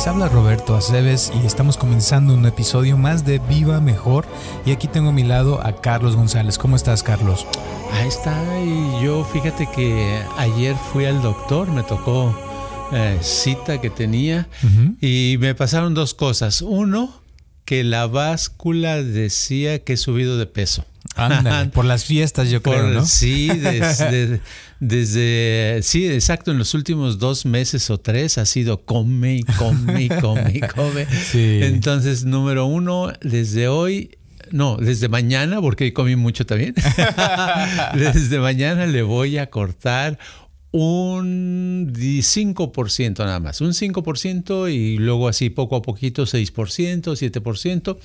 Les habla Roberto Aceves y estamos comenzando un episodio más de Viva Mejor. Y aquí tengo a mi lado a Carlos González. ¿Cómo estás, Carlos? Ahí está. Y yo fíjate que ayer fui al doctor, me tocó eh, cita que tenía y me pasaron dos cosas. Uno, que la báscula decía que he subido de peso. Ándale, por las fiestas, yo creo, ¿no? Sí, desde, desde, sí, exacto, en los últimos dos meses o tres ha sido come y come y come y come. Sí. Entonces, número uno, desde hoy no, desde mañana, porque comí mucho también. desde mañana le voy a cortar un 5% nada más, un 5% y luego así poco a poquito 6%, 7%,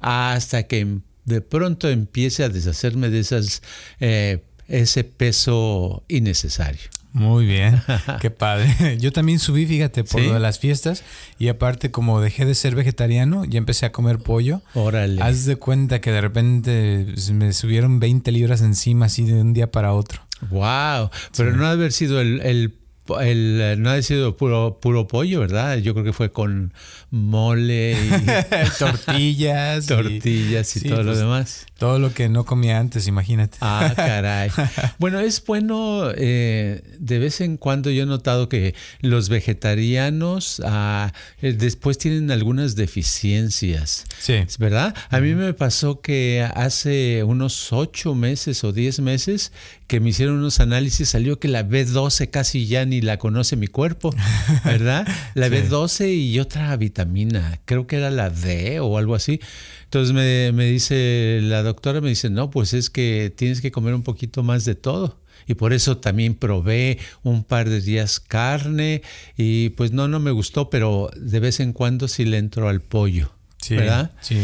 hasta que de pronto empiece a deshacerme de esas, eh, ese peso innecesario. Muy bien, qué padre. Yo también subí, fíjate, por lo de las fiestas y aparte como dejé de ser vegetariano, ya empecé a comer pollo. Órale. Haz de cuenta que de repente me subieron 20 libras encima así de un día para otro. Wow, pero no ha haber sido el, el el, eh, no ha sido puro, puro pollo, ¿verdad? Yo creo que fue con mole y tortillas. tortillas y, todo lo pues, demás. Todo lo que no comía antes, imagínate. Ah, caray. bueno, es bueno, eh, de vez en cuando yo he notado que los vegetarianos ah, eh, después tienen algunas deficiencias. Sí. ¿Verdad? A mí me pasó que hace unos ocho meses o diez meses que me hicieron unos análisis, salió que la B12 casi ya ni la conoce mi cuerpo, ¿verdad? La B12 y otra vitamina, creo que era la D o algo así. Entonces me, me dice la doctora, me dice, no, pues es que tienes que comer un poquito más de todo y por eso también probé un par de días carne y pues no, no me gustó, pero de vez en cuando sí le entro al pollo, ¿verdad? Sí.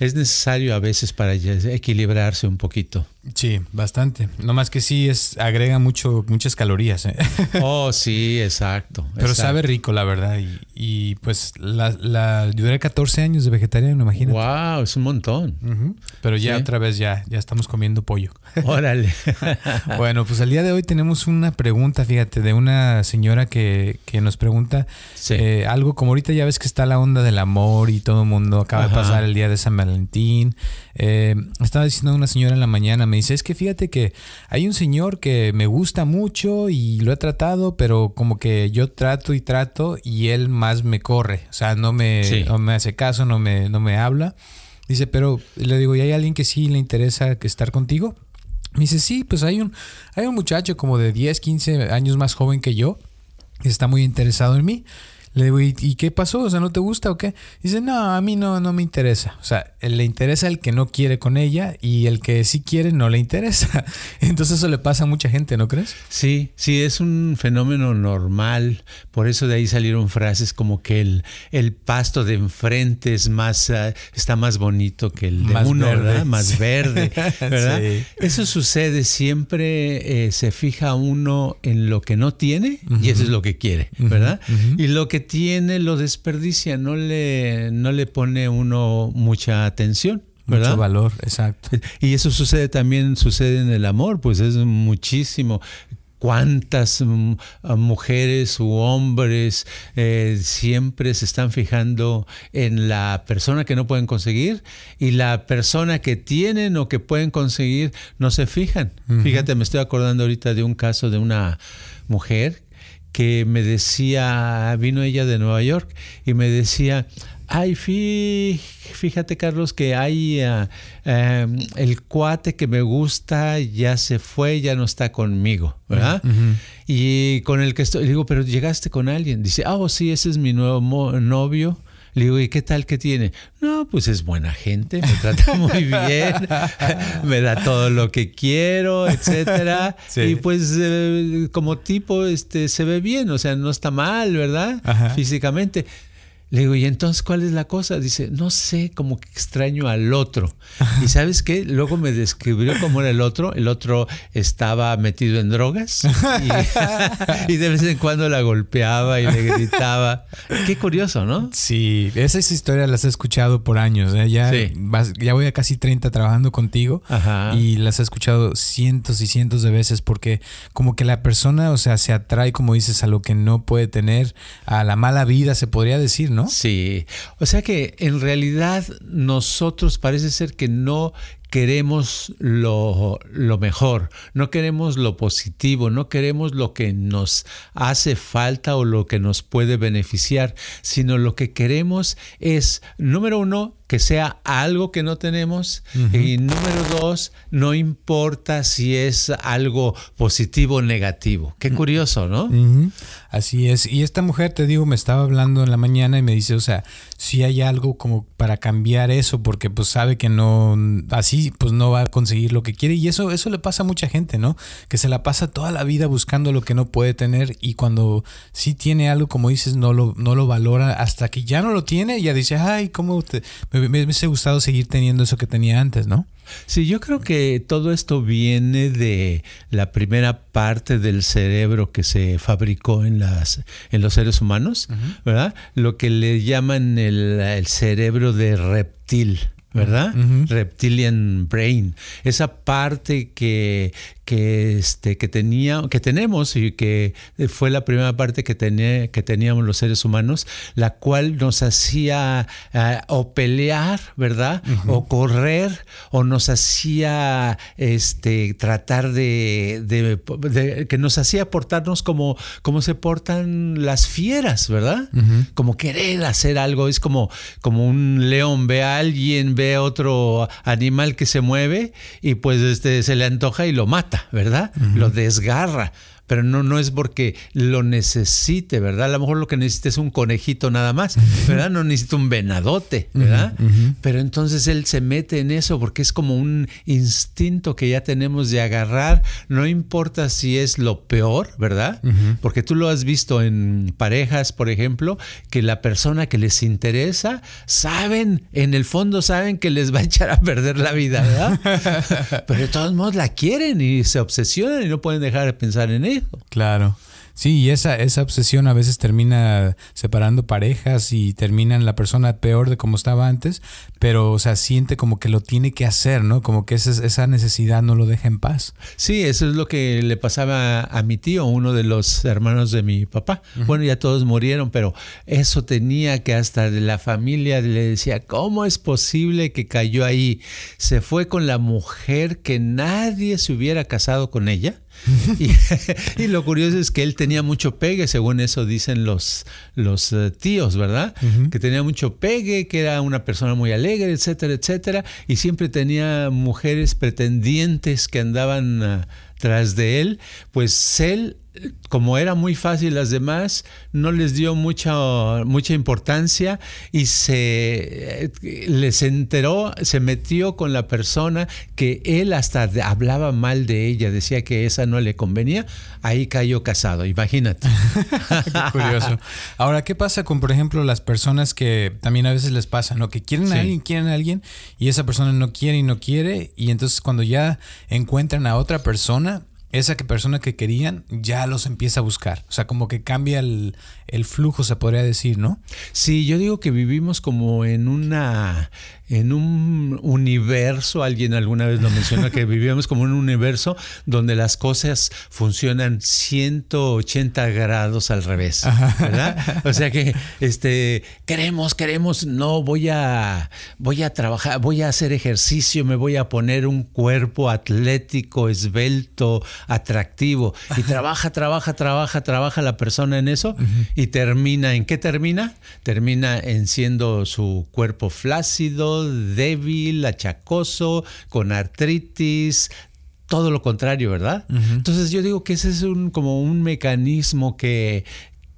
Es necesario a veces para equilibrarse un poquito. Sí, bastante. No más que sí es agrega mucho muchas calorías. ¿eh? Oh, sí, exacto. Pero sabe rico, la verdad. Y, pues la, la, duré 14 años de vegetariano, imagínate. Wow, es un montón. Pero ya otra vez ya, ya estamos comiendo pollo. Órale. bueno, pues al día de hoy tenemos una pregunta, fíjate, de una señora que, que nos pregunta eh, algo como ahorita ya ves que está la onda del amor y todo el mundo acaba de pasar el día de San Valentín. Eh, estaba diciendo una señora en la mañana, me dice, es que fíjate que hay un señor que me gusta mucho y lo he tratado, pero como que yo trato y trato y él más me corre, o sea, no me, me hace caso, no me, no me habla. Dice, pero le digo, ¿y hay alguien que sí le interesa que estar contigo? Me dice, sí, pues hay un, hay un muchacho como de 10, 15 años más joven que yo, que está muy interesado en mí. Le digo, ¿y, qué pasó? O sea, ¿no te gusta o qué? Dice, no, a mí no, no me interesa. O sea, le interesa el que no quiere con ella y el que sí quiere no le interesa. Entonces eso le pasa a mucha gente, ¿no crees? Sí, sí, es un fenómeno normal. Por eso de ahí salieron frases como que el, el pasto de enfrente es más, ah, está más bonito que el de uno, ¿verdad? Más verde, ¿verdad? Eso sucede siempre, eh, se fija uno en lo que no tiene y eso es lo que quiere, ¿verdad? Y lo que tiene lo desperdicia, no le, no le pone uno mucha atención. ¿verdad? Mucho valor, exacto. Y eso sucede también, sucede en el amor, pues es muchísimo cuántas mm, mujeres u hombres eh, siempre se están fijando en la persona que no pueden conseguir y la persona que tienen o que pueden conseguir no se fijan. Fíjate, me estoy acordando ahorita de un caso de una mujer que me decía, vino ella de Nueva York y me decía, ay, fíjate Carlos que hay ah, em, el cuate que me gusta ya se fue, ya no está conmigo, ¿verdad? Y con el que estoy, digo, pero llegaste con alguien. Dice, ah, oh, sí, ese es mi nuevo novio. Le digo, ¿y qué tal que tiene? No, pues es buena gente, me trata muy bien, me da todo lo que quiero, etcétera. Y pues eh, como tipo este se ve bien, o sea, no está mal, ¿verdad? Físicamente. Le digo, ¿y entonces cuál es la cosa? Dice, no sé, como que extraño al otro. ¿Y sabes qué? Luego me describió cómo era el otro. El otro estaba metido en drogas y, de vez en cuando la golpeaba y le gritaba. Qué curioso, ¿no? Sí, esas historias las he escuchado por años. ¿eh? Ya, ya voy a casi 30 trabajando contigo y las he escuchado cientos y cientos de veces porque como que la persona, o sea, se atrae, como dices, a lo que no puede tener, a la mala vida, se podría decir, ¿no? Sí, o sea que en realidad nosotros parece ser que no queremos lo, lo, mejor, no queremos lo positivo, no queremos lo que nos hace falta o lo que nos puede beneficiar, sino lo que queremos es, número uno, que sea algo que no tenemos. Y número dos, no importa si es algo positivo o negativo. Qué curioso, ¿no? Así es. Y esta mujer, te digo, me estaba hablando en la mañana y me dice, o sea, si hay algo como para cambiar eso, porque pues sabe que no, así pues no va a conseguir lo que quiere. Y eso, eso le pasa a mucha gente, ¿no? Que se la pasa toda la vida buscando lo que no puede tener y cuando sí tiene algo, como dices, no lo, no lo valora hasta que ya no lo tiene, ya dice, ay, ¿cómo te, me, me hubiese gustado seguir teniendo eso que tenía antes, ¿no? Sí, yo creo que todo esto viene de la primera parte del cerebro que se fabricó en, las, en los seres humanos, ¿verdad? Lo que le llaman el, el cerebro de reptil. ¿verdad? Reptilian brain. Esa parte que, que, este, que, tenía, que tenemos y que fue la primera parte que, tenía, que teníamos los seres humanos, la cual nos hacía eh, o pelear, ¿verdad? O correr, o nos hacía este, tratar de, de, que nos hacía portarnos como, como se portan las fieras, ¿verdad? Como querer hacer algo, es como, como un león ve a alguien, ve a otro animal que se mueve y pues este, se le antoja y lo mata. ¿Verdad? Lo desgarra pero no, no es porque lo necesite, ¿verdad? A lo mejor lo que necesita es un conejito nada más, ¿verdad? No necesita un venadote, ¿verdad? Pero entonces él se mete en eso porque es como un instinto que ya tenemos de agarrar, no importa si es lo peor, ¿verdad? Porque tú lo has visto en parejas, por ejemplo, que la persona que les interesa, saben, en el fondo saben que les va a echar a perder la vida, ¿verdad? Pero de todos modos la quieren y se obsesionan y no pueden dejar de pensar en Claro. Sí, y esa, esa obsesión a veces termina separando parejas y termina en la persona peor de como estaba antes, pero, o sea, siente como que lo tiene que hacer, ¿no? Como que esa, esa necesidad no lo deja en paz. Sí, eso es lo que le pasaba a mi tío, uno de los hermanos de mi papá. Bueno, ya todos murieron, pero eso tenía que hasta de la familia le decía, ¿cómo es posible que cayó ahí? Se fue con la mujer que nadie se hubiera casado con ella y, lo curioso es que él tenía mucho pegue, según eso dicen los, los eh, tíos, ¿verdad? Que tenía mucho pegue, que era una persona muy alegre, etcétera, etcétera. Y siempre tenía mujeres pretendientes que andaban uh, tras de él. Pues él como era muy fácil las demás, no les dio mucha, mucha importancia y se eh, les enteró, se metió con la persona que él hasta hablaba mal de ella, decía que esa no le convenía, ahí cayó casado, imagínate. Qué curioso. Ahora, ¿qué pasa con, por ejemplo, las personas que también a veces les pasa, ¿no? Que quieren a alguien, quieren a alguien y esa persona no quiere y no quiere y entonces cuando ya encuentran a otra persona, esa que persona que querían ya los empieza a buscar. O sea, como que cambia el, el, flujo, se podría decir, ¿no? Sí, yo digo que vivimos como en una en un universo, alguien alguna vez lo mencionó, que vivimos como en un universo donde las cosas funcionan 180 grados al revés, ¿verdad? O sea que este queremos, queremos, no voy a voy a trabajar, voy a hacer ejercicio, me voy a poner un cuerpo atlético, esbelto, atractivo y trabaja, trabaja, trabaja, trabaja la persona en eso y termina en qué termina? Termina en siendo su cuerpo flácido, débil, achacoso, con artritis, todo lo contrario, ¿verdad? Entonces yo digo que ese es un, como un mecanismo que,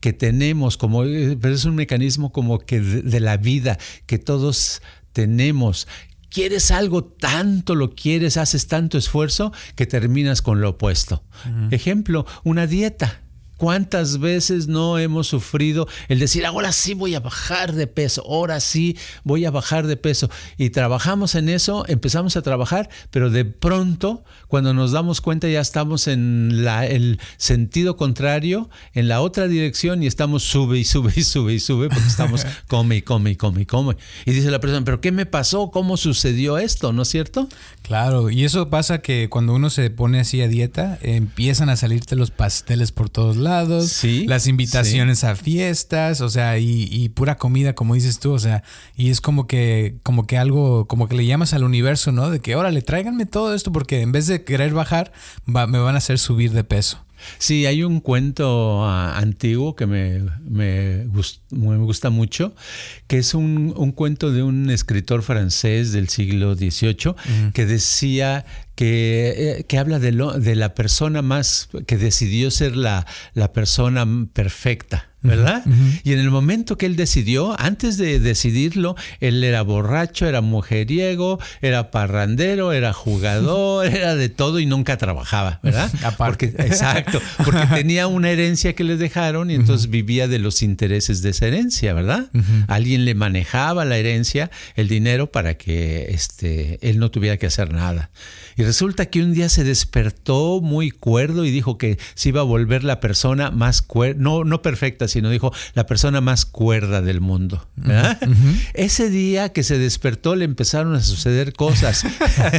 que tenemos, como, pero es un mecanismo como que de, la vida que todos tenemos. Quieres algo tanto, lo quieres, haces tanto esfuerzo que terminas con lo opuesto. Ejemplo, una dieta. ¿Cuántas veces no hemos sufrido el decir, ahora sí voy a bajar de peso, ahora sí voy a bajar de peso? Y trabajamos en eso, empezamos a trabajar, pero de pronto, cuando nos damos cuenta, ya estamos en la, el sentido contrario, en la otra dirección, y estamos sube y sube y sube y sube, porque estamos come y come y come y come. Y dice la persona, ¿pero qué me pasó? ¿Cómo sucedió esto? ¿No es cierto? Claro, y eso pasa que cuando uno se pone así a dieta, empiezan a salirte los pasteles por todos lados lados, las invitaciones a fiestas, o sea, y, pura comida, como dices tú, o sea, y es como que, como que algo, como que le llamas al universo, ¿no? De que, órale, tráiganme todo esto porque en vez de querer bajar, me van a hacer subir de peso. Sí, hay un cuento ah, antiguo que me, me, gusta mucho, que es un, cuento de un escritor francés del siglo XVIII que decía que, eh, que habla de, lo, de, la persona más, que decidió ser la, la persona perfecta. ¿Verdad? Y en el momento que él decidió, antes de decidirlo, él era borracho, era mujeriego, era parrandero, era jugador, era de todo y nunca trabajaba, ¿verdad? Porque, exacto, porque tenía una herencia que le dejaron y entonces vivía de los intereses de esa herencia, ¿verdad? Alguien le manejaba la herencia, el dinero, para que este, él no tuviera que hacer nada. Y resulta que un día se despertó muy cuerdo y dijo que se iba a volver la persona más cuerda, no, no perfecta, sino dijo la persona más cuerda del mundo. Ese día que se despertó le empezaron a suceder cosas.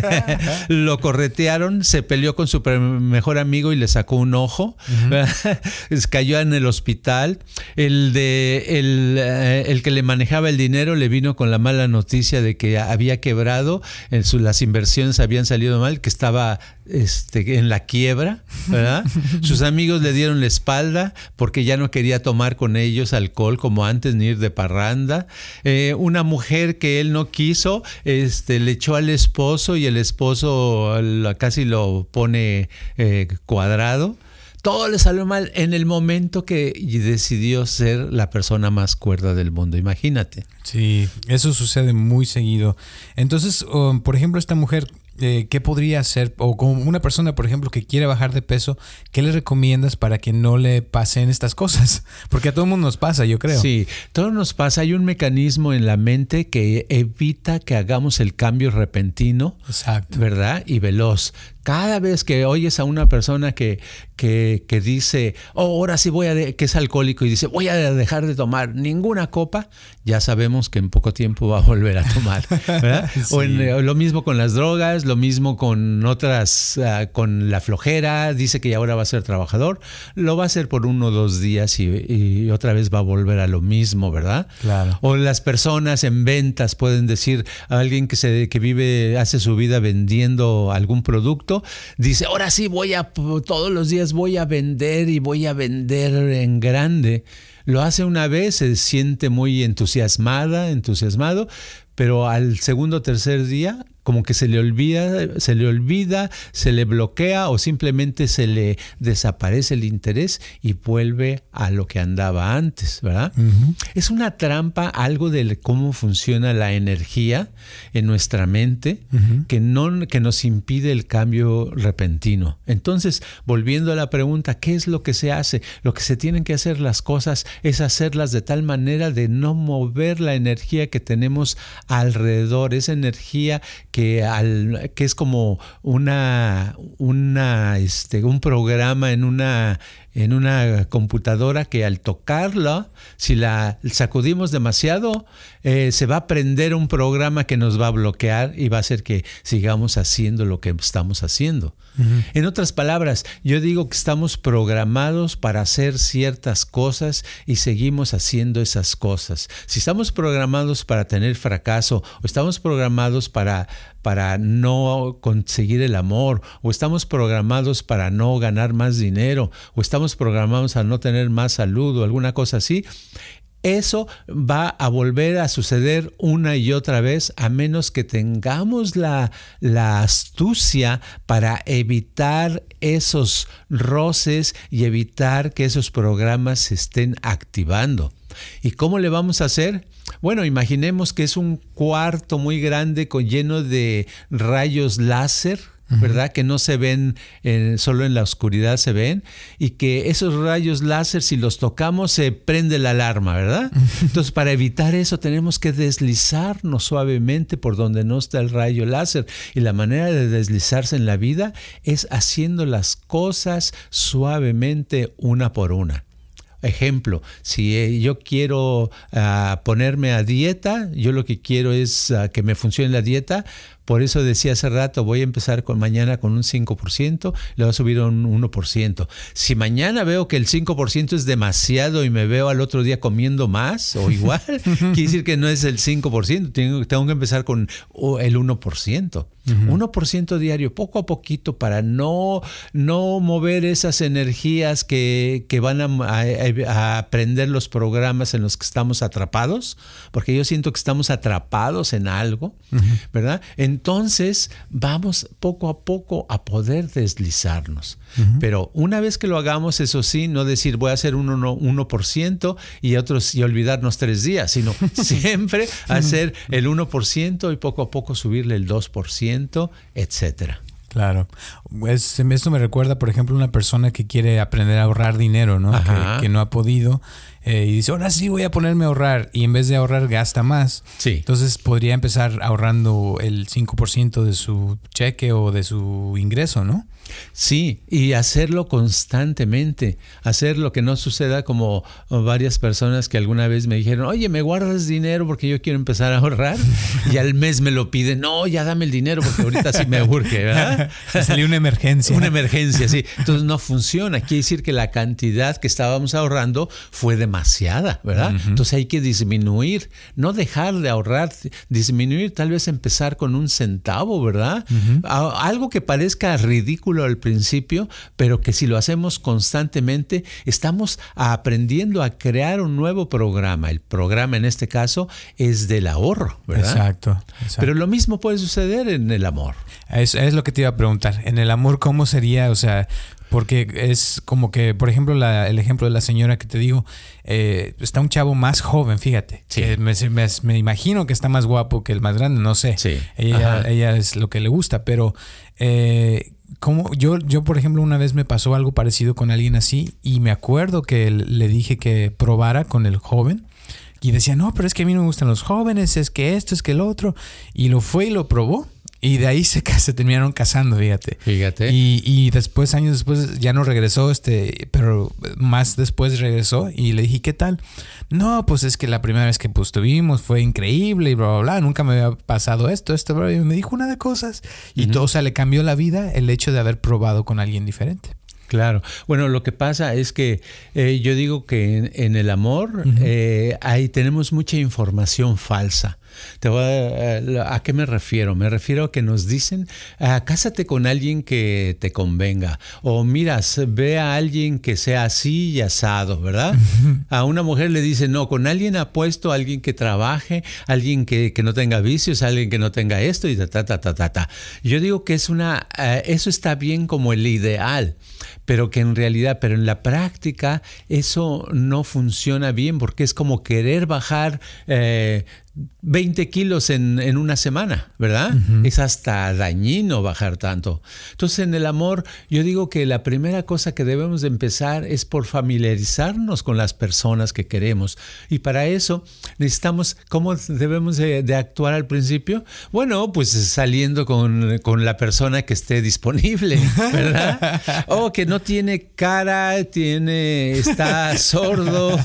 Lo corretearon, se peleó con su mejor amigo y le sacó un ojo. Cayó en el hospital. El, de, el, eh, el, que le manejaba el dinero le vino con la mala noticia de que había quebrado, en su, las inversiones habían salido mal, que estaba este, en la quiebra, ¿verdad? Sus amigos le dieron la espalda porque ya no quería tomar con ellos alcohol como antes ni ir de parranda. Eh, una mujer que él no quiso, este, le echó al esposo y el esposo casi lo pone eh, cuadrado. Todo le salió mal en el momento que decidió ser la persona más cuerda del mundo. Imagínate. Sí, eso sucede muy seguido. Entonces, um, por ejemplo, esta mujer eh, ¿qué podría hacer? O como una persona, por ejemplo, que quiere bajar de peso, ¿qué le recomiendas para que no le pasen estas cosas? Porque a todo el mundo nos pasa, yo creo. Sí, todo nos pasa. Hay un mecanismo en la mente que evita que hagamos el cambio repentino, Exacto. ¿verdad? Y veloz. Cada vez que oyes a una persona que, que, dice, oh, ahora sí voy a, que es alcohólico y dice, voy a dejar de tomar ninguna copa, ya sabemos que en poco tiempo va a volver a tomar. O eh, lo mismo con las drogas, lo mismo con otras, ah, con la flojera, dice que ahora va a ser trabajador, lo va a hacer por uno o dos días y, otra vez va a volver a lo mismo, ¿verdad? Claro. O las personas en ventas pueden decir, a alguien que, se, que vive, hace su vida vendiendo algún producto, dice, ahora sí voy a, todos los días voy a vender y voy a vender en grande. Lo hace una vez, se siente muy entusiasmada, entusiasmado, pero al segundo o tercer día como que se le olvida, se le olvida, se le bloquea o simplemente se le desaparece el interés y vuelve a lo que andaba antes, ¿verdad? Es una trampa algo de cómo funciona la energía en nuestra mente que, no, que nos impide el cambio repentino. Entonces, volviendo a la pregunta, ¿qué es lo que se hace? Lo que se tienen que hacer las cosas es hacerlas de tal manera de no mover la energía que tenemos alrededor, esa energía que, al, que es como una, una, este, un programa en una, en una computadora que al tocarla, si la sacudimos demasiado, eh, se va a prender un programa que nos va a bloquear y va a hacer que sigamos haciendo lo que estamos haciendo. En otras palabras, yo digo que estamos programados para hacer ciertas cosas y seguimos haciendo esas cosas. Si estamos programados para tener fracaso o estamos programados para, para no conseguir el amor o estamos programados para no ganar más dinero o estamos programados a no tener más salud o alguna cosa así, eso va a volver a suceder una y otra vez a menos que tengamos la, la, astucia para evitar esos roces y evitar que esos programas se estén activando. ¿Y cómo le vamos a hacer? Bueno, imaginemos que es un cuarto muy grande con lleno de rayos láser ¿verdad? Que no se ven, eh, solo en la oscuridad se ven, y que esos rayos láser, si los tocamos, se prende la alarma, ¿verdad? Entonces, para evitar eso, tenemos que deslizarnos suavemente por donde no está el rayo láser. Y la manera de deslizarse en la vida es haciendo las cosas suavemente una por una. Ejemplo, si eh, yo quiero ah, ponerme a dieta, yo lo que quiero es ah, que me funcione la dieta, Por eso decía hace rato, voy a empezar con mañana con un 5%, le voy a subir a un 1%. Si mañana veo que el 5% es demasiado y me veo al otro día comiendo más o igual, quiere decir que no es el 5%, tengo, tengo que empezar con el 1%. 1% diario, poco a poquito, para no, no mover esas energías que, van a, aprender los programas en los que estamos atrapados, porque yo siento que estamos atrapados en algo, ¿verdad? Entonces vamos poco a poco a poder deslizarnos. Pero una vez que lo hagamos, eso sí, no decir voy a hacer un 1%, y otros y olvidarnos tres días, sino siempre hacer el 1% y poco a poco subirle el 2%, etcétera. Claro. Esto me recuerda, por ejemplo, una persona que quiere aprender a ahorrar dinero, ¿no? Que, no ha podido eh, y dice, ahora sí voy a ponerme a ahorrar y en vez de ahorrar gasta más. Sí. Entonces podría empezar ahorrando el 5% de su cheque o de su ingreso, ¿no? Sí, y hacerlo constantemente, hacer lo que no suceda como varias personas que alguna vez me dijeron, oye, ¿me guardas dinero porque yo quiero empezar a ahorrar? Y al mes me lo piden, no, ya dame el dinero porque ahorita sí me urge, ¿verdad? Salió una emergencia. Una emergencia, sí. Entonces no funciona. Quiere decir que la cantidad que estábamos ahorrando fue demasiada, ¿verdad? Entonces hay que disminuir, no dejar de ahorrar, disminuir, tal vez empezar con un centavo, ¿verdad? Algo que parezca ridículo al principio, pero que si lo hacemos constantemente, estamos aprendiendo a crear un nuevo programa. El programa en este caso es del ahorro, ¿verdad? Exacto. Pero lo mismo puede suceder en el amor. Es, es lo que te iba a preguntar. En el amor, ¿cómo sería? O sea, porque es como que, por ejemplo, el ejemplo de la señora que te digo, eh, está un chavo más joven, fíjate. me, imagino que está más guapo que el más grande, no sé. Ella, ella, es lo que le gusta, pero eh, como yo, yo, por ejemplo, una vez me pasó algo parecido con alguien así y me acuerdo que le dije que probara con el joven y decía, no, pero es que a mí no me gustan los jóvenes, es que esto, es que el otro. Y lo fue y lo probó y de ahí se, se terminaron casando, fíjate. Fíjate. Y, y, después, años después, ya no regresó, este, pero más después regresó y le dije, ¿qué tal? No, pues es que la primera vez que pues tuvimos fue increíble y bla, bla, bla. Nunca me había pasado esto, esto, bla, y me dijo una de cosas. Y todo, o sea, le cambió la vida el hecho de haber probado con alguien diferente. Claro. Bueno, lo que pasa es que eh, yo digo que en, el amor eh, ahí tenemos mucha información falsa. Te voy a, qué me refiero? Me refiero a que nos dicen, ah, cásate con alguien que te convenga. O miras, ve a alguien que sea así y asado, ¿verdad? A una mujer le dicen, no, con alguien apuesto, alguien que trabaje, alguien que, no tenga vicios, alguien que no tenga esto y ta, ta, ta, ta, ta. Yo digo que es una, eh, eso está bien como el ideal pero que en realidad, pero en la práctica eso no funciona bien porque es como querer bajar eh, 20 kilos en, una semana, ¿verdad? Es hasta dañino bajar tanto. Entonces en el amor yo digo que la primera cosa que debemos de empezar es por familiarizarnos con las personas que queremos. Y para eso necesitamos, ¿cómo debemos de, actuar al principio? Bueno, pues saliendo con, la persona que esté disponible, ¿verdad? o que no tiene cara, tiene, está sordo,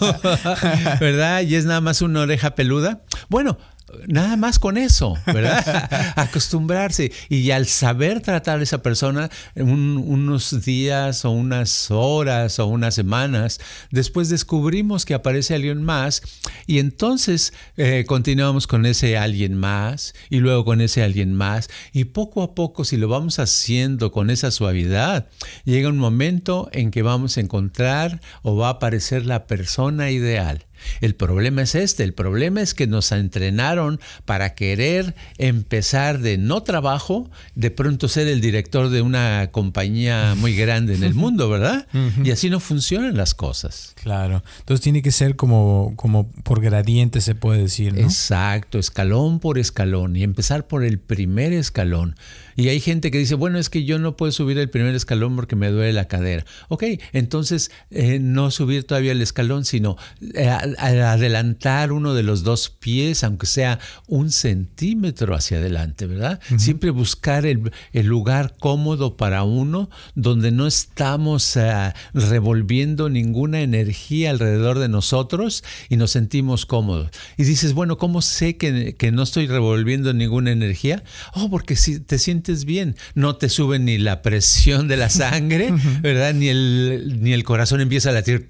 ¿verdad? Y es nada más una oreja peluda. Bueno, Nada más con eso, ¿verdad? Acostumbrarse. Y al saber tratar a esa persona unos días o unas horas o unas semanas, después descubrimos que aparece alguien más y entonces eh, continuamos con ese alguien más y luego con ese alguien más. Y poco a poco, si lo vamos haciendo con esa suavidad, llega un momento en que vamos a encontrar o va a aparecer la persona ideal el problema es este, el problema es que nos entrenaron para querer empezar de no trabajo, de pronto ser el director de una compañía muy grande en el mundo, ¿verdad? Y así no funcionan las cosas. Claro. Entonces tiene que ser como, como por gradiente, se puede decir, ¿no? Exacto, escalón por escalón y empezar por el primer escalón. Y hay gente que dice, bueno, es que yo no puedo subir el primer escalón porque me duele la cadera. Ok, entonces eh, no subir todavía el escalón, sino eh, adelantar uno de los dos pies, aunque sea un centímetro hacia adelante, ¿verdad? Siempre buscar el, lugar cómodo para uno, donde no estamos eh, revolviendo ninguna energía alrededor de nosotros y nos sentimos cómodos. Y dices, bueno, ¿cómo sé que, que no estoy revolviendo ninguna energía? Oh, porque si te sientes bien, no te sube ni la presión de la sangre, ¿verdad? Ni el, ni el corazón empieza a latir,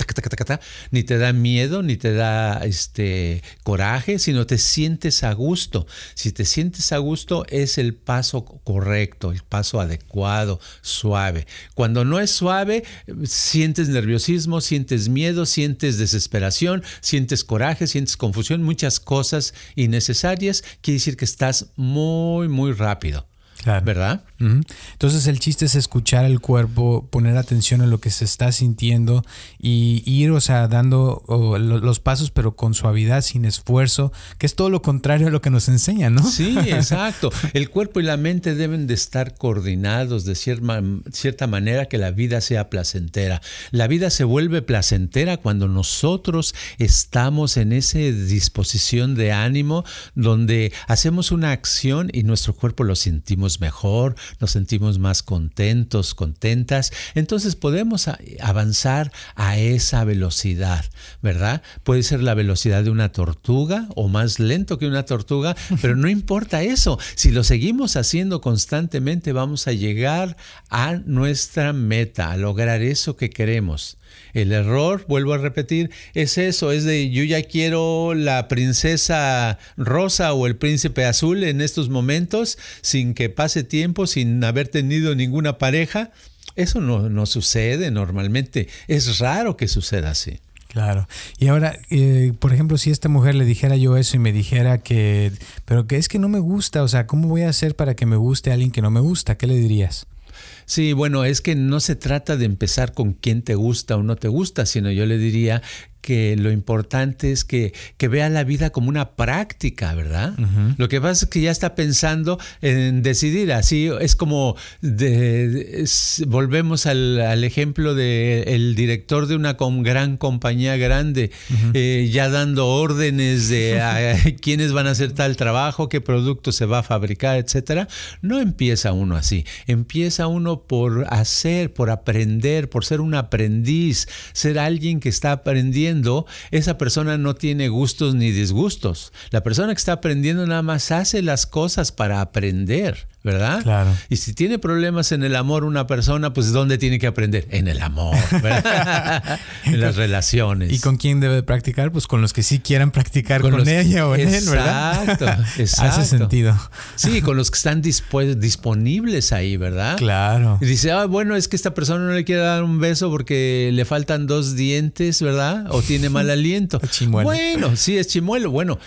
ni te da miedo, ni te da este coraje, sino te sientes a gusto. Si te sientes a gusto, es el paso correcto, el paso adecuado, suave. Cuando no es suave, sientes nerviosismo, sientes miedo, sientes desesperación, sientes coraje, sientes confusión, muchas cosas innecesarias. Quiere decir que estás muy, muy rápido. ¿Verdad? Entonces el chiste es escuchar el cuerpo, poner atención a lo que se está sintiendo y ir, o sea, dando los pasos pero con suavidad, sin esfuerzo, que es todo lo contrario a lo que nos enseña, ¿no? Sí, exacto. El cuerpo y la mente deben de estar coordinados de cierta, cierta manera que la vida sea placentera. La vida se vuelve placentera cuando nosotros estamos en esa disposición de ánimo donde hacemos una acción y nuestro cuerpo lo sentimos mejor, nos sentimos más contentos, contentas, entonces podemos avanzar a esa velocidad, ¿verdad? Puede ser la velocidad de una tortuga o más lento que una tortuga, pero no importa eso. Si lo seguimos haciendo constantemente, vamos a llegar a nuestra meta, a lograr eso que queremos. El error, vuelvo a repetir, es eso, es de yo ya quiero la princesa rosa o el príncipe azul en estos momentos sin que pase tiempo, sin haber tenido ninguna pareja. Eso no, sucede normalmente. Es raro que suceda así. Claro. Y ahora, eh, por ejemplo, si esta mujer le dijera yo eso y me dijera que, pero que es que no me gusta, o sea, ¿cómo voy a hacer para que me guste a alguien que no me gusta? ¿Qué le dirías? Sí, bueno, es que no se trata de empezar con quién te gusta o no te gusta, sino yo le diría que lo importante es que, vea la vida como una práctica, ¿verdad? Lo que pasa es que ya está pensando en decidir, así es como volvemos al, ejemplo del el director de una gran compañía grande, eh, ya dando órdenes de a, quiénes van a hacer tal trabajo, qué producto se va a fabricar, etcétera. No empieza uno así, empieza uno por hacer, por aprender, por ser un aprendiz, ser alguien que está aprendiendo esa persona no tiene gustos ni disgustos. La persona que está aprendiendo nada más hace las cosas para aprender. ¿Verdad? Claro. Y si tiene problemas en el amor una persona, pues ¿dónde tiene que aprender? En el amor, ¿verdad? en las relaciones. ¿Y con quién debe practicar? Pues con los que sí quieran practicar con, ella o en él, ¿verdad? Exacto, exacto. Hace sentido. Sí, con los que están disponibles ahí, ¿verdad? Claro. Y dice, ah, bueno, es que esta persona no le quiere dar un beso porque le faltan dos dientes, ¿verdad? O tiene mal aliento. Chimuelo. Bueno, sí, es chimuelo. Bueno,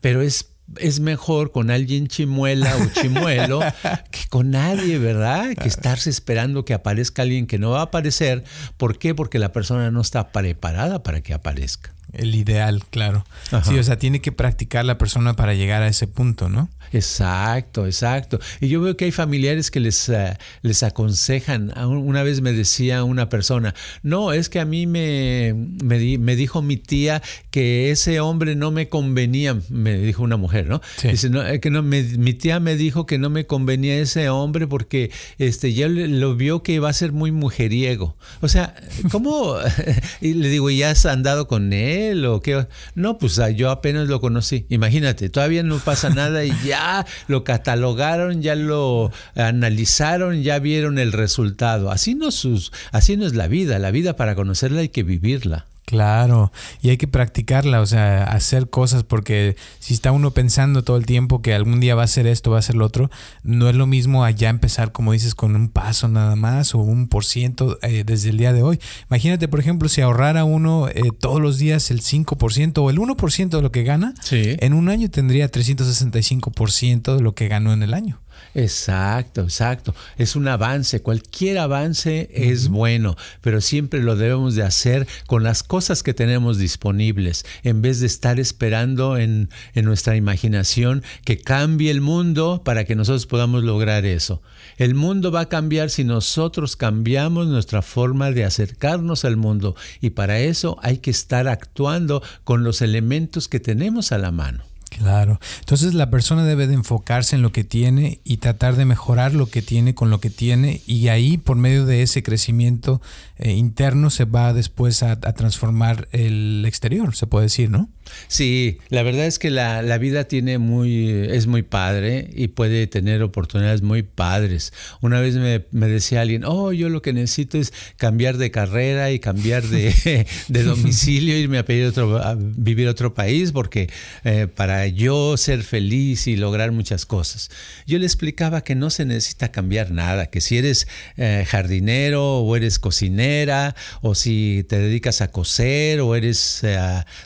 pero es es mejor con alguien chimuela o chimuelo que con nadie, ¿verdad? Que estarse esperando que aparezca alguien que no va a aparecer. ¿Por qué? Porque la persona no está preparada para que aparezca. El ideal, claro. Sí, o sea, tiene que practicar la persona para llegar a ese punto, ¿no? Exacto, exacto. Y yo veo que hay familiares que les, eh, les aconsejan. Una vez me decía una persona, no, es que a mí me, me, dijo mi tía que ese hombre no me convenía, me dijo una mujer, ¿no? Dice, no, que no mi tía me dijo que no me convenía ese hombre porque este, ya lo vio que iba a ser muy mujeriego. O sea, ¿cómo? y le digo, ¿ya has andado con él? O qué? No, pues ah, yo apenas lo conocí. Imagínate, todavía no pasa nada y ya lo catalogaron, ya lo analizaron, ya vieron el resultado. Así no, sus, así no es la vida. La vida para conocerla hay que vivirla. Claro, y hay que practicarla, o sea, hacer cosas, porque si está uno pensando todo el tiempo que algún día va a ser esto, va a ser lo otro, no es lo mismo allá empezar, como dices, con un paso nada más o un por ciento eh, desde el día de hoy. Imagínate, por ejemplo, si ahorrara uno eh, todos los días el 5% o el 1% de lo que gana, en un año tendría 365% de lo que ganó en el año. Exacto, exacto. Es un avance. Cualquier avance es bueno, pero siempre lo debemos de hacer con las cosas que tenemos disponibles, en vez de estar esperando en, en nuestra imaginación que cambie el mundo para que nosotros podamos lograr eso. El mundo va a cambiar si nosotros cambiamos nuestra forma de acercarnos al mundo y para eso hay que estar actuando con los elementos que tenemos a la mano. Claro. Entonces la persona debe de enfocarse en lo que tiene y tratar de mejorar lo que tiene con lo que tiene y ahí por medio de ese crecimiento eh, interno se va después a, a, transformar el exterior, se puede decir, ¿no? Sí, la verdad es que la, la, vida tiene muy, es muy padre y puede tener oportunidades muy padres. Una vez me, me decía alguien, oh, yo lo que necesito es cambiar de carrera y cambiar de, de domicilio, irme a, pedir otro, a vivir a otro país porque eh, para yo ser feliz y lograr muchas cosas. Yo le explicaba que no se necesita cambiar nada, que si eres eh, jardinero o eres cocinera o si te dedicas a coser o eres eh,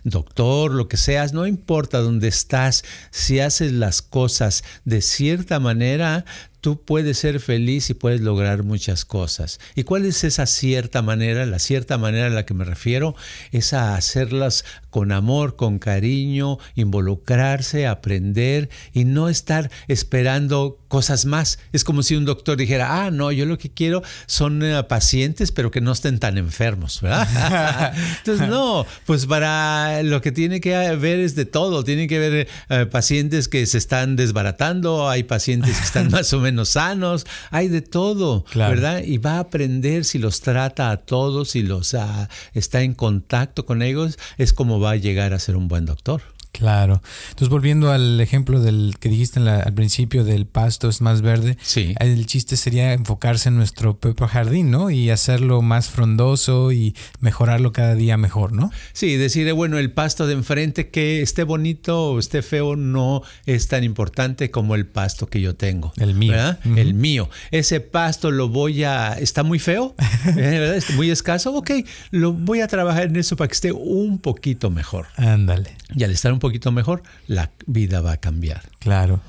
doctor, lo que seas, no importa dónde estás, si haces las cosas de cierta manera, tú puedes ser feliz y puedes lograr muchas cosas. ¿Y cuál es esa cierta manera? La cierta manera a la que me refiero es a hacerlas con amor, con cariño, involucrarse, aprender y no estar esperando cosas más. Es como si un doctor dijera, ah, no, yo lo que quiero son uh, pacientes, pero que no estén tan enfermos, ¿verdad? Entonces, no, pues para lo que tiene que ver es de todo. Tiene que ver uh, pacientes que se están desbaratando, hay pacientes que están más o menos sanos, hay de todo, claro. ¿verdad? Y va a aprender si los trata a todos, si los uh, está en contacto con ellos, es como va a llegar a ser un buen doctor. Claro. Entonces, volviendo al ejemplo del que dijiste la, al principio del pasto es más verde, sí. el chiste sería enfocarse en nuestro propio jardín, ¿no? Y hacerlo más frondoso y mejorarlo cada día mejor, ¿no? Sí, decir, bueno, el pasto de enfrente que esté bonito o esté feo no es tan importante como el pasto que yo tengo. El mío. ¿verdad? Uh -huh. El mío. Ese pasto lo voy a... ¿Está muy feo? ¿verdad? ¿Está muy escaso? Ok, lo voy a trabajar en eso para que esté un poquito mejor. Ándale. Y al estar un poquito mejor, la vida va a cambiar. Claro.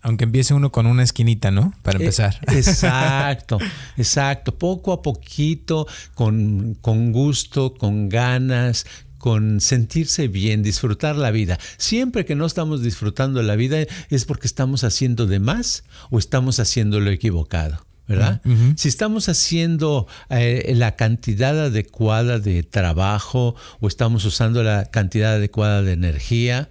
Aunque empiece uno con una esquinita, ¿no? Para empezar. Eh, exacto, exacto. Poco a poquito, con, con gusto, con ganas, con sentirse bien, disfrutar la vida. Siempre que no estamos disfrutando la vida es porque estamos haciendo de más o estamos haciendo lo equivocado. ¿Verdad? Uh -huh. Si estamos haciendo eh, la cantidad adecuada de trabajo o estamos usando la cantidad adecuada de energía,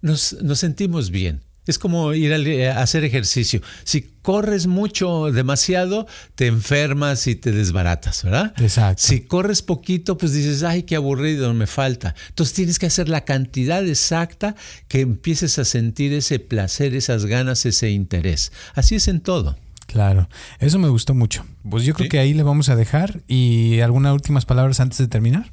nos, nos sentimos bien. Es como ir a, hacer ejercicio. Si corres mucho, demasiado, te enfermas y te desbaratas, ¿verdad? Exacto. Si corres poquito, pues dices, ay, qué aburrido, me falta. Entonces tienes que hacer la cantidad exacta que empieces a sentir ese placer, esas ganas, ese interés. Así es en todo. Claro, eso me gustó mucho. Pues yo creo ¿Sí? que ahí le vamos a dejar. ¿Y algunas últimas palabras antes de terminar?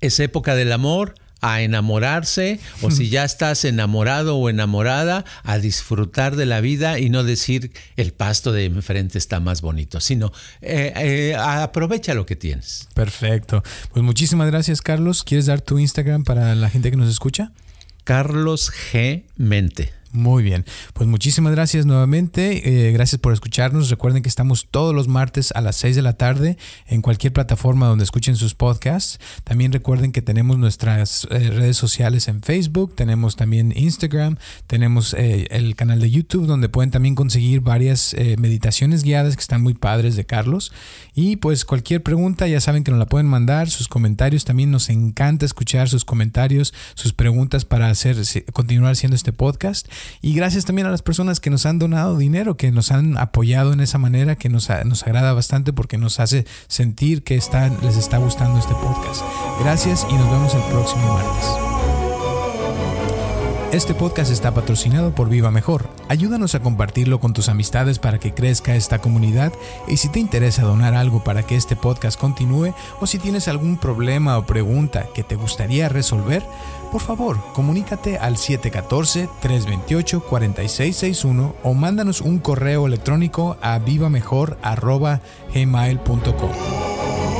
Es época del amor, a enamorarse, o si ya estás enamorado o enamorada, a disfrutar de la vida y no decir el pasto de enfrente está más bonito, sino eh, eh, aprovecha lo que tienes. Perfecto. Pues muchísimas gracias, Carlos. ¿Quieres dar tu Instagram para la gente que nos escucha? Carlos G. Mente. Muy bien, pues muchísimas gracias nuevamente, eh, gracias por escucharnos, recuerden que estamos todos los martes a las 6 de la tarde en cualquier plataforma donde escuchen sus podcasts, también recuerden que tenemos nuestras eh, redes sociales en Facebook, tenemos también Instagram, tenemos eh, el canal de YouTube donde pueden también conseguir varias eh, meditaciones guiadas que están muy padres de Carlos. Y pues cualquier pregunta ya saben que nos la pueden mandar, sus comentarios. También nos encanta escuchar sus comentarios, sus preguntas para hacer continuar haciendo este podcast. Y gracias también a las personas que nos han donado dinero, que nos han apoyado en esa manera, que nos, nos agrada bastante porque nos hace sentir que les está gustando este podcast. Gracias y nos vemos el próximo martes. Este podcast está patrocinado por Viva Mejor. Ayúdanos a compartirlo con tus amistades para que crezca esta comunidad y si te interesa donar algo para que este podcast continúe o si tienes algún problema o pregunta que te gustaría resolver, por favor, comunícate al 714-328-4661 o mándanos un correo electrónico a vivamejor.gmail.com.